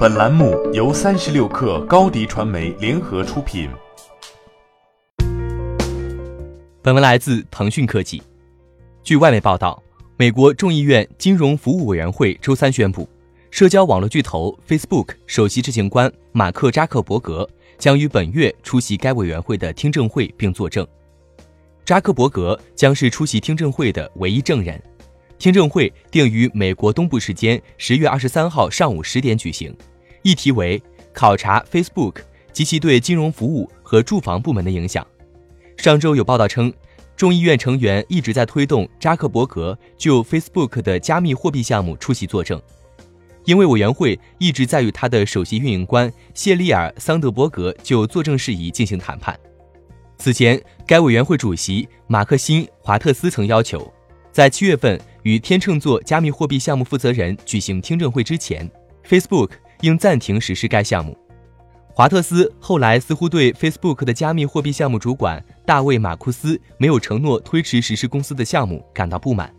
本栏目由三十六氪高低传媒联合出品。本文来自腾讯科技。据外媒报道，美国众议院金融服务委员会周三宣布，社交网络巨头 Facebook 首席执行官马克扎克伯格将于本月出席该委员会的听证会并作证。扎克伯格将是出席听证会的唯一证人。听证会定于美国东部时间十月二十三号上午十点举行，议题为考察 Facebook 及其对金融服务和住房部门的影响。上周有报道称，众议院成员一直在推动扎克伯格就 Facebook 的加密货币项目出席作证，因为委员会一直在与他的首席运营官谢利尔·桑德伯格就作证事宜进行谈判。此前，该委员会主席马克辛·华特斯曾要求，在七月份。与天秤座加密货币项目负责人举行听证会之前，Facebook 应暂停实施该项目。华特斯后来似乎对 Facebook 的加密货币项目主管大卫·马库斯没有承诺推迟实施公司的项目感到不满。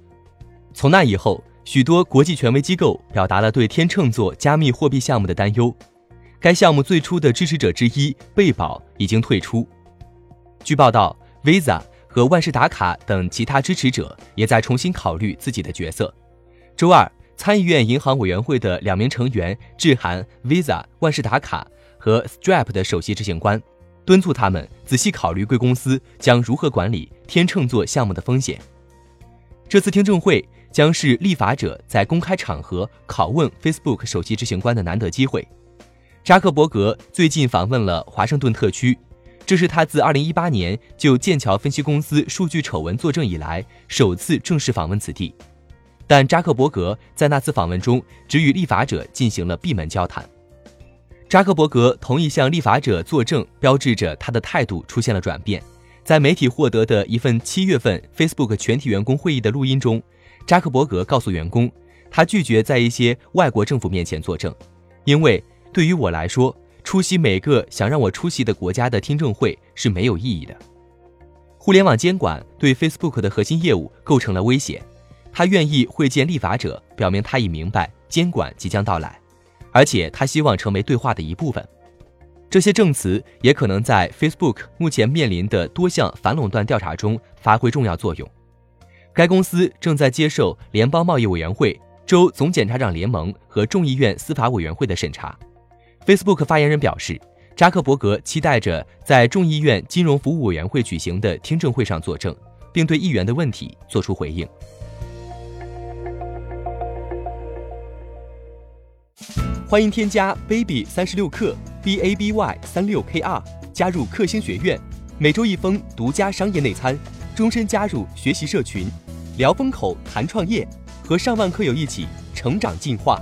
从那以后，许多国际权威机构表达了对天秤座加密货币项目的担忧。该项目最初的支持者之一贝宝已经退出。据报道，Visa。和万事达卡等其他支持者也在重新考虑自己的角色。周二，参议院银行委员会的两名成员致函 Visa、万事达卡和 Stripe 的首席执行官，敦促他们仔细考虑贵公司将如何管理天秤座项目的风险。这次听证会将是立法者在公开场合拷问 Facebook 首席执行官的难得机会。扎克伯格最近访问了华盛顿特区。这是他自2018年就剑桥分析公司数据丑闻作证以来首次正式访问此地，但扎克伯格在那次访问中只与立法者进行了闭门交谈。扎克伯格同意向立法者作证，标志着他的态度出现了转变。在媒体获得的一份七月份 Facebook 全体员工会议的录音中，扎克伯格告诉员工，他拒绝在一些外国政府面前作证，因为对于我来说。出席每个想让我出席的国家的听证会是没有意义的。互联网监管对 Facebook 的核心业务构成了威胁。他愿意会见立法者，表明他已明白监管即将到来，而且他希望成为对话的一部分。这些证词也可能在 Facebook 目前面临的多项反垄断调查中发挥重要作用。该公司正在接受联邦贸易委员会、州总检察长联盟和众议院司法委员会的审查。Facebook 发言人表示，扎克伯格期待着在众议院金融服务委员会举行的听证会上作证，并对议员的问题作出回应。欢迎添加 baby 三十六克 b a b y 三六 k r 加入克星学院，每周一封独家商业内参，终身加入学习社群，聊风口谈创业，和上万课友一起成长进化。